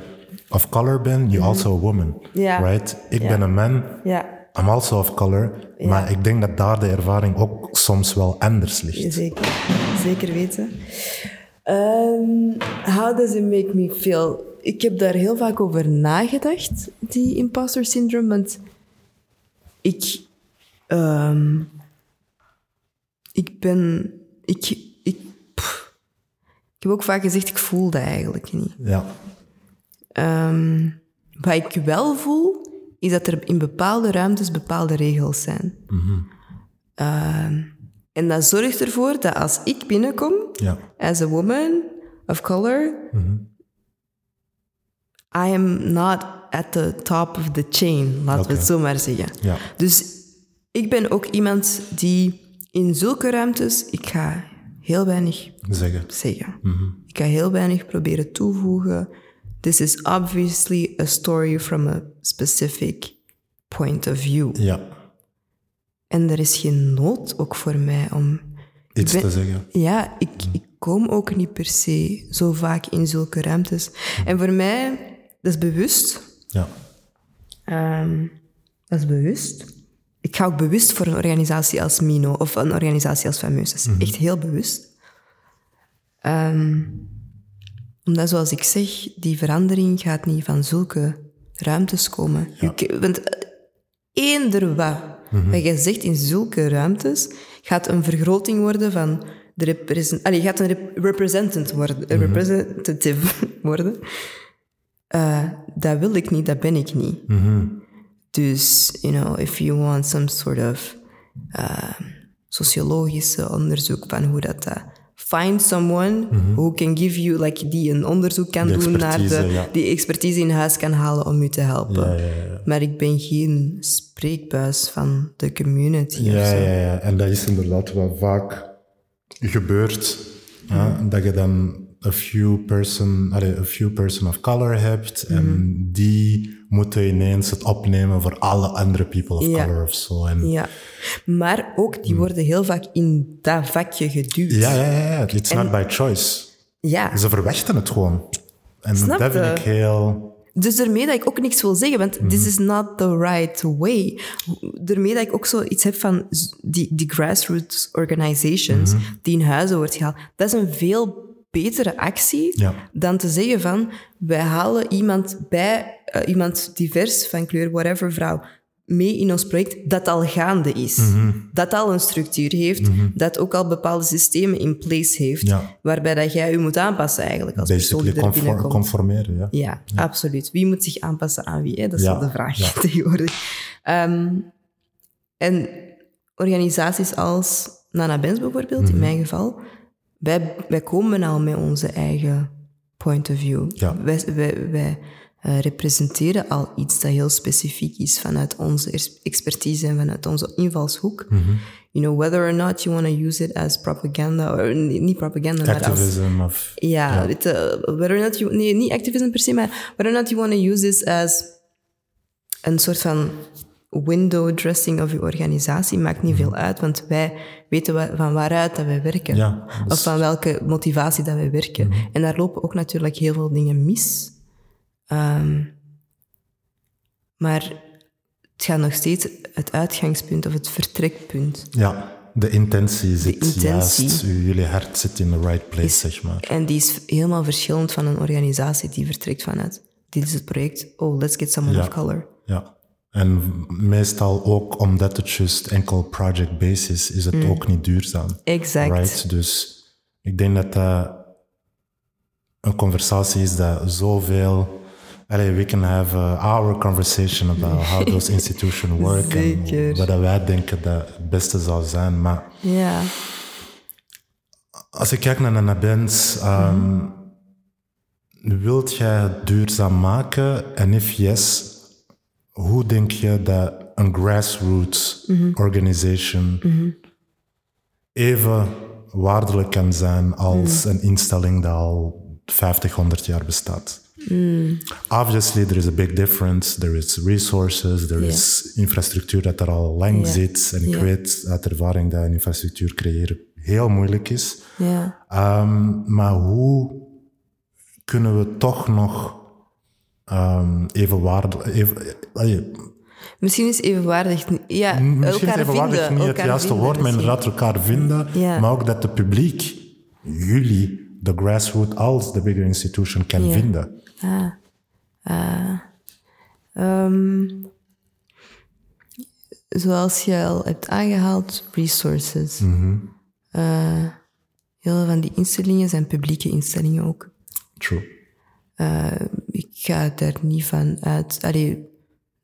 Speaker 2: of color bent, you're also a woman. Right? Ik ben een man,
Speaker 3: Ja,
Speaker 2: I'm also of color. Maar ik denk dat daar de ervaring ook soms wel anders ligt.
Speaker 3: Zeker, zeker weten. Um, how does it make me feel? Ik heb daar heel vaak over nagedacht, die imposter syndrome. Want ik, um, ik ben, ik, ik, heb ook vaak gezegd, ik voel dat eigenlijk niet.
Speaker 2: Ja.
Speaker 3: Um, wat ik wel voel, is dat er in bepaalde ruimtes bepaalde regels zijn.
Speaker 2: Mm
Speaker 3: en dat zorgt ervoor dat als ik binnenkom,
Speaker 2: ja.
Speaker 3: as a woman of color,
Speaker 2: mm
Speaker 3: I am not at the top of the chain, laten we het zo maar zeggen.
Speaker 2: Ja.
Speaker 3: Dus ik ben ook iemand die in zulke ruimtes, ik ga heel weinig
Speaker 2: zeggen.
Speaker 3: zeggen.
Speaker 2: Mhm.
Speaker 3: Ik ga heel weinig proberen toevoegen. This is obviously a story from a specific point of view.
Speaker 2: Ja.
Speaker 3: En er is geen nood ook voor mij om...
Speaker 2: Iets
Speaker 3: ben-
Speaker 2: te zeggen.
Speaker 3: Ja, ik, ik kom ook niet per se zo vaak in zulke ruimtes. En voor mij, dat is bewust.
Speaker 2: Ja.
Speaker 3: Ehm, dat is bewust. Ik ga ook bewust voor een organisatie als Mino of een organisatie als Fameuses. Echt heel bewust. Ehm, omdat, zoals ik zeg, die verandering gaat niet van zulke ruimtes komen. Je want eender wat, wat je zegt in zulke ruimtes, gaat een vergroting worden van de represent... Allee, gaat een rep- representant worden, een representative worden. Eh, dat wil ik niet, dat ben ik niet. Dus, you know, if you want some sort of uh, sociologische onderzoek van hoe dat... dat find someone who can give you, like, die een onderzoek kan doen naar de...
Speaker 2: ja.
Speaker 3: Die expertise in huis kan halen om u te helpen.
Speaker 2: Ja, ja, ja.
Speaker 3: Maar ik ben geen spreekbuis van de community of
Speaker 2: Ja,
Speaker 3: zo.
Speaker 2: ja, ja. En dat is inderdaad wat vaak gebeurt. hè, Dat je dan a few person, allee, a few person of color hebt. En die moeten ineens het opnemen voor alle andere people of
Speaker 3: Ja.
Speaker 2: color of zo. En
Speaker 3: Ja. Maar ook, die worden heel vaak in dat vakje geduwd.
Speaker 2: ja, ja, ja. It's not by choice.
Speaker 3: Ja.
Speaker 2: Ze verwachten het gewoon. En
Speaker 3: Snap
Speaker 2: dat vind ik heel...
Speaker 3: Dus daarmee dat ik ook niks wil zeggen, want this is not the right way. Daarmee dat ik ook zoiets heb van die, die grassroots organizations
Speaker 2: Mhm.
Speaker 3: die in huizen wordt gehaald. Dat is een veel betere actie
Speaker 2: Ja.
Speaker 3: dan te zeggen van wij halen iemand bij, eh, iemand divers van kleur, whatever, vrouw, mee in ons project dat al gaande is.
Speaker 2: Mhm.
Speaker 3: Dat al een structuur heeft, dat ook al bepaalde systemen in place heeft,
Speaker 2: Ja.
Speaker 3: waarbij dat jij je moet aanpassen eigenlijk als persoon
Speaker 2: Basically
Speaker 3: die er
Speaker 2: conform-
Speaker 3: binnenkomt.
Speaker 2: conformeren, ja.
Speaker 3: Ja, absoluut. Wie moet zich aanpassen aan wie? Hè? Dat is wel de vraag tegenwoordig. Ehm, en organisaties als Nana Benz bijvoorbeeld,
Speaker 2: Mhm.
Speaker 3: in mijn geval, wij, wij komen al met onze eigen point of view.
Speaker 2: Ja.
Speaker 3: Wij, wij, wij eh, representeren al iets dat heel specifiek is vanuit onze expertise en vanuit onze invalshoek.
Speaker 2: Mhm.
Speaker 3: You know, whether or not you want to use it as propaganda, or niet propaganda, maar als...
Speaker 2: Activism of...
Speaker 3: Ja, het, uh, whether or not you, nee, niet activism per se, maar whether or not you want to use this as een soort van window dressing of je organisatie, maakt niet veel uit, want wij weten wa- van waaruit dat wij werken.
Speaker 2: Ja, Mhm.
Speaker 3: Of van welke motivatie dat wij werken. En daar lopen ook natuurlijk heel veel dingen mis. Ehm, maar het gaat nog steeds het uitgangspunt of het vertrekpunt.
Speaker 2: Ja, de intentie zit
Speaker 3: intentie.
Speaker 2: juist. u- Jullie hart zit in the right place, zeg maar.
Speaker 3: En die is helemaal verschillend van een organisatie die vertrekt vanuit dit is het project, oh, let's get someone
Speaker 2: Ja.
Speaker 3: of color.
Speaker 2: Ja. En meestal ook omdat het just enkel project basis is, het ook niet duurzaam.
Speaker 3: Exact.
Speaker 2: Right? Dus ik denk dat dat een conversatie is dat zoveel... Allee, we can have our conversation about how those institutions work en wat wij denken dat het beste zou zijn. Maar
Speaker 3: Ja.
Speaker 2: als ik kijk naar Nana Benz, ehm, wilt jij het duurzaam maken? En if yes, hoe denk je dat een grassroots organization even waardelijk kan zijn als een instelling die al 50, 100 jaar bestaat? Obviously, there is a big difference. There is resources, there is infrastructuur dat er al lang zit. En ik weet uit ervaring dat een infrastructuur creëren heel moeilijk is. Ehm, maar hoe kunnen we toch nog ehm even waardelijk... Even, allee,
Speaker 3: Misschien is evenwaardig... Ja,
Speaker 2: Misschien is
Speaker 3: elkaar
Speaker 2: evenwaardig
Speaker 3: vinden.
Speaker 2: niet het juiste
Speaker 3: vinden
Speaker 2: woord, maar
Speaker 3: misschien.
Speaker 2: inderdaad elkaar vinden.
Speaker 3: Ja.
Speaker 2: Maar ook dat de publiek, jullie, de grassroots, als de bigger institution kan
Speaker 3: Ja.
Speaker 2: vinden.
Speaker 3: Ehm, zoals je al hebt aangehaald, resources. Eh, heel veel van die instellingen zijn publieke instellingen ook.
Speaker 2: True.
Speaker 3: Ik ga daar niet van uit. Allee,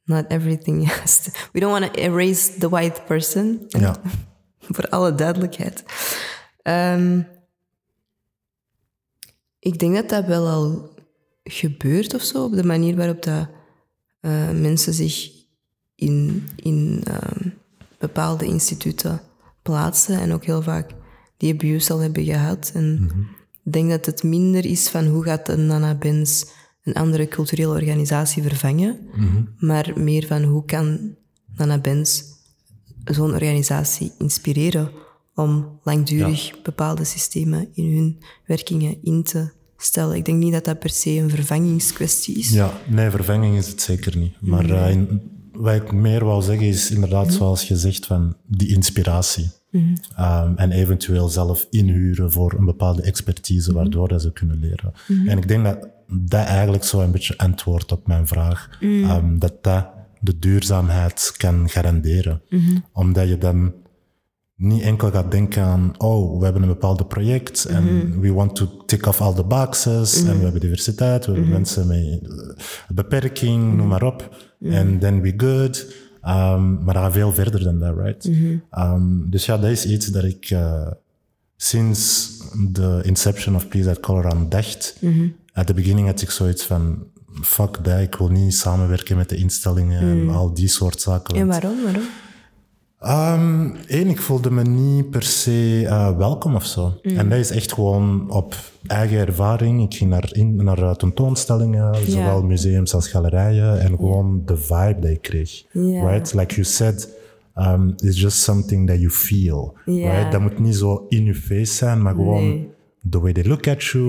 Speaker 3: not everything has to- We don't want to erase the white person.
Speaker 2: Ja.
Speaker 3: Voor alle duidelijkheid. Ehm, ik denk dat dat wel al gebeurt of zo, op de manier waarop dat, eh, mensen zich in, in ehm, bepaalde instituten plaatsen en ook heel vaak die abuse al hebben gehad. En ik denk dat het minder is van hoe gaat een Nana Benz een andere culturele organisatie vervangen, maar meer van hoe kan Nana Benz zo'n organisatie inspireren om langdurig bepaalde systemen in hun werkingen in te stellen. Ik denk niet dat dat per se een vervangingskwestie is.
Speaker 2: Ja, nee, vervanging is het zeker niet. Maar eh, in- wat ik meer wou zeggen is inderdaad, zoals je zegt, van die inspiratie. Ehm, en eventueel zelf inhuren voor een bepaalde expertise, waardoor dat ze kunnen leren. En ik denk dat dat eigenlijk zo een beetje antwoordt op mijn vraag. Ehm, dat dat de duurzaamheid kan garanderen. Omdat je dan niet enkel gaat denken aan, oh, we hebben een bepaald project en we want to tick off all the boxes en we hebben diversiteit, we hebben mensen met eh, beperking, noem maar op. En then we good. Um, maar dat gaat veel verder dan dat, right? Um, dus ja, dat is iets dat ik eh, sinds de inception of Please That Color aan dacht. At the beginning had ik zoiets van, fuck dat, ik wil niet samenwerken met de instellingen en al die soort zaken.
Speaker 3: En waarom? waarom?
Speaker 2: Eén, Ehm, ik voelde me niet per se eh, welkom of zo. En dat is echt gewoon op eigen ervaring. Ik ging naar, in, naar eh, tentoonstellingen, zowel museums als galerijen, en gewoon de vibe die ik kreeg. Right? Like you said, um, it's just something that you feel. Right? Dat moet niet zo in je face zijn, maar gewoon
Speaker 3: Nee.
Speaker 2: the way they look at you.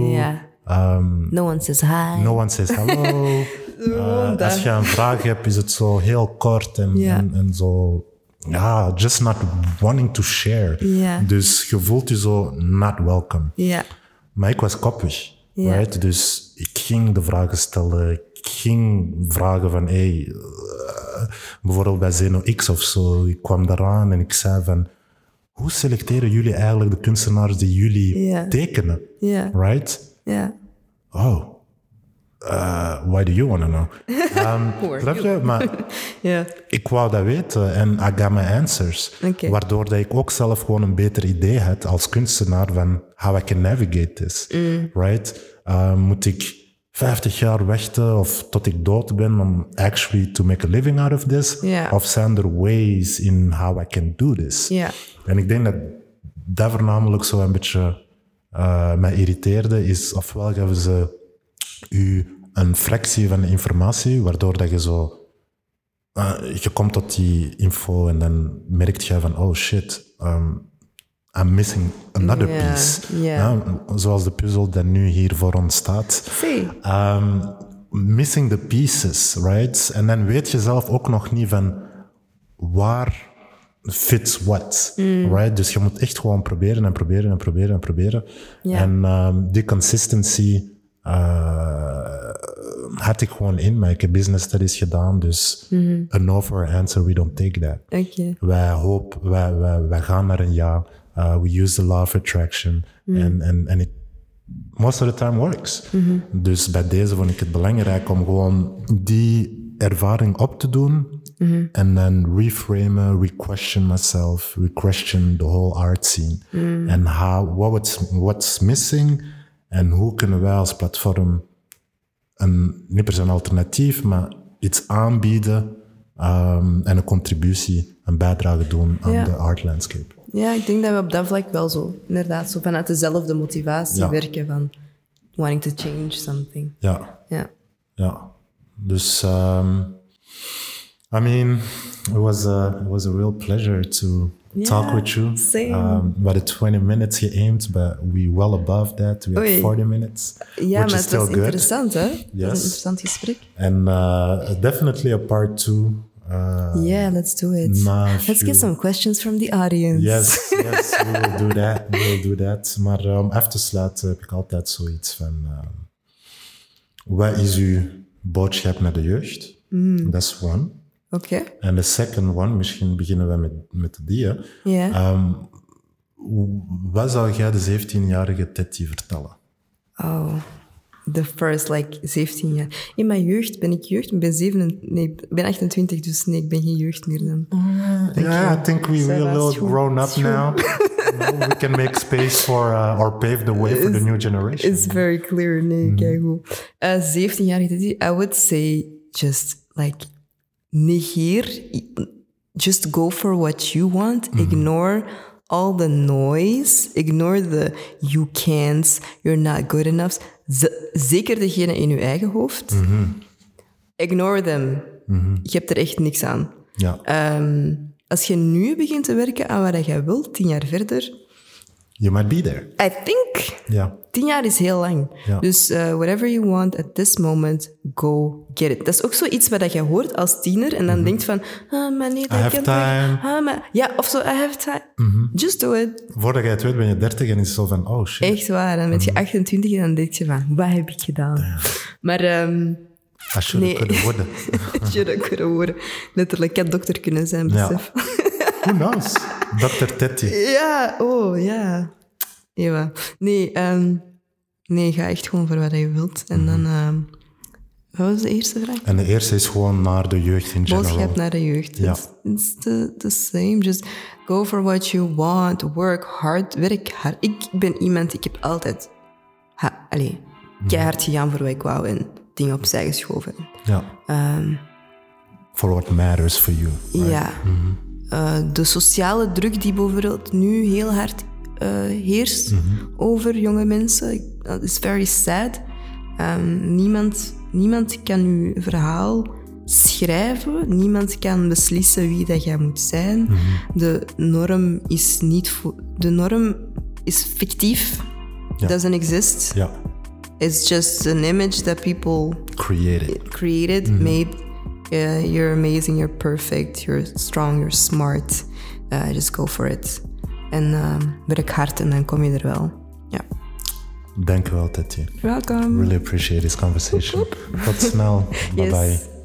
Speaker 2: Um,
Speaker 3: No one says hi.
Speaker 2: no one says hello. Eh, als je een vraag hebt, is het zo heel kort en, en, en zo. Ja, just not wanting to share.
Speaker 3: Ja.
Speaker 2: Dus je voelt je zo not welcome.
Speaker 3: Ja.
Speaker 2: Maar ik was koppig. Right? Dus ik ging de vragen stellen. Ik ging vragen van, hey, eh, bijvoorbeeld bij Zeno X of zo. Ik kwam daaraan en ik zei van, hoe selecteren jullie eigenlijk de kunstenaars die jullie tekenen? Right?
Speaker 3: Ja.
Speaker 2: Oh. Uh, why do you want to know? Um, snap je? Maar ik wou dat weten en I got my answers. Waardoor dat ik ook zelf gewoon een beter idee had als kunstenaar van how I can navigate this.
Speaker 3: Mm.
Speaker 2: Right? Uh, moet ik 50 jaar wachten of tot ik dood ben om actually to make a living out of this? Of zijn er ways in how I can do this? En ik denk dat dat voornamelijk zo een beetje eh mij irriteerde, is ofwel geven ze u een fractie van de informatie, waardoor dat je zo... eh, je komt tot die info en dan merkt je van, oh shit, um, I'm missing another piece.
Speaker 3: ja.
Speaker 2: Ja, zoals de puzzel dat nu hier voor ons staat. Um, missing the pieces, right? En dan weet je zelf ook nog niet van waar fits what, right? Dus je moet echt gewoon proberen en proberen en proberen en proberen. En um, die consistency uh, had ik gewoon in mij. Ik heb business studies gedaan, dus a no for an answer, we don't take that.
Speaker 3: Oké.
Speaker 2: Wij hoop, wij, wij, wij gaan naar een ja. Uh, we use the law of attraction. En en en it most of the time works. Dus bij deze vond ik het belangrijk om gewoon die ervaring op te doen. En dan reframen, re-question myself, re-question the whole art scene. En how, what's, what's missing en hoe kunnen wij als platform een, niet per se een alternatief, maar iets aanbieden um, en een contributie, een bijdrage doen aan
Speaker 3: Ja.
Speaker 2: de art landscape.
Speaker 3: Ja, ik denk dat we op dat vlak wel zo, inderdaad, zo vanuit dezelfde motivatie
Speaker 2: Ja.
Speaker 3: werken van wanting to change something.
Speaker 2: Ja,
Speaker 3: Ja.
Speaker 2: ja. Dus, um, I mean, it was a, it was a real pleasure to talk with you.
Speaker 3: same.
Speaker 2: Um, we hadden 20 minutes he aimed, but we well above that. We had 40 minutes,
Speaker 3: Ja,
Speaker 2: which
Speaker 3: maar
Speaker 2: is still
Speaker 3: was
Speaker 2: good.
Speaker 3: interessant, hè? Was
Speaker 2: Yes.
Speaker 3: een interessant gesprek.
Speaker 2: And uh, definitely a part two. Uh,
Speaker 3: yeah, let's do it. let's get some questions from the audience.
Speaker 2: Yes, yes, we will do that. We will do that. Maar eh, om af te sluiten heb ik altijd zoiets van... ehm, wat is uw boodschap naar de jeugd?
Speaker 3: Mm.
Speaker 2: Is one.
Speaker 3: Oké.
Speaker 2: En de second one, misschien beginnen we met, met die. hè.
Speaker 3: Ja.
Speaker 2: Ehm, hoe- wat zou jij de 17-jarige Tetty vertellen?
Speaker 3: Oh, the first, like 17 jaar. In mijn jeugd ben ik jeugd. Ik ben, 7, nee, ik ben 28, dus nee, ik ben geen jeugd meer dan.
Speaker 2: Yeah, I think we,
Speaker 3: Ça
Speaker 2: we're a little grown up now. We can make space for, uh, or pave the way for the new generation.
Speaker 3: It's very clear. Nee, kijk goed. Uh, 17 jaar geleden, I would say just like negeer, just go for what you want. Ignore all the noise. Ignore the you can't, you're not good enough. Z- zeker degene in je eigen hoofd. Ignore them. Je hebt er echt niks aan.
Speaker 2: Ja,
Speaker 3: Ehm, als je nu begint te werken aan wat je wilt, tien jaar verder,
Speaker 2: you might be there.
Speaker 3: I think
Speaker 2: Ja,
Speaker 3: tien jaar is heel lang.
Speaker 2: Ja.
Speaker 3: Dus uh, whatever you want at this moment, go get it. Dat is ook zoiets wat je hoort als tiener en dan denkt van, ah, maar nee, dat
Speaker 2: Mhm. have
Speaker 3: kan
Speaker 2: time.
Speaker 3: Ah, maar, ja, of zo, I have time.
Speaker 2: Mhm.
Speaker 3: Just do it.
Speaker 2: voordat je het weet ben je 30 en is het zo van, oh shit.
Speaker 3: Echt waar. Dan ben
Speaker 2: Mhm.
Speaker 3: je 28 en dan denk je van, wat heb ik gedaan? Maar ehm
Speaker 2: I should
Speaker 3: Nee.
Speaker 2: could worden.
Speaker 3: je dat kunnen horen. Letterlijk, ik had dokter kunnen zijn,
Speaker 2: Ja. Who knows? Dr. Tetty.
Speaker 3: Ja, oh ja. Ja. Nee, ehm, nee, ga echt gewoon voor wat je wilt. En dan,
Speaker 2: Mhm.
Speaker 3: ehm, wat was de eerste vraag?
Speaker 2: En de eerste is gewoon naar de jeugd in general.
Speaker 3: Boodschap naar de jeugd.
Speaker 2: Ja.
Speaker 3: It's, it's the, the same. Just go for what you want. Work hard. Werk hard. Ik ben iemand, ik heb altijd ha, allee,
Speaker 2: Mhm.
Speaker 3: keihard gegaan voor wat ik wou en dingen opzij geschoven.
Speaker 2: Ja.
Speaker 3: Ehm,
Speaker 2: For what matters for you.
Speaker 3: Ja. Eh, de sociale druk die bijvoorbeeld nu heel hard eh, heerst over jonge mensen, dat is very sad. Ehm, niemand, niemand kan uw verhaal schrijven, niemand kan beslissen wie dat jij moet zijn. De norm is niet voor, de norm is fictief.
Speaker 2: Ja.
Speaker 3: Doesn't exist.
Speaker 2: Ja.
Speaker 3: It's just an image that people
Speaker 2: Created.
Speaker 3: created, made. Uh, you're amazing, you're perfect, you're strong, you're smart. Uh, just go for it. En um, werk hard en dan kom je er wel. Ja.
Speaker 2: Dank u wel, Tetty.
Speaker 3: Welkom.
Speaker 2: Really appreciate this conversation. Tot snel. Bye
Speaker 3: Yes.
Speaker 2: bye.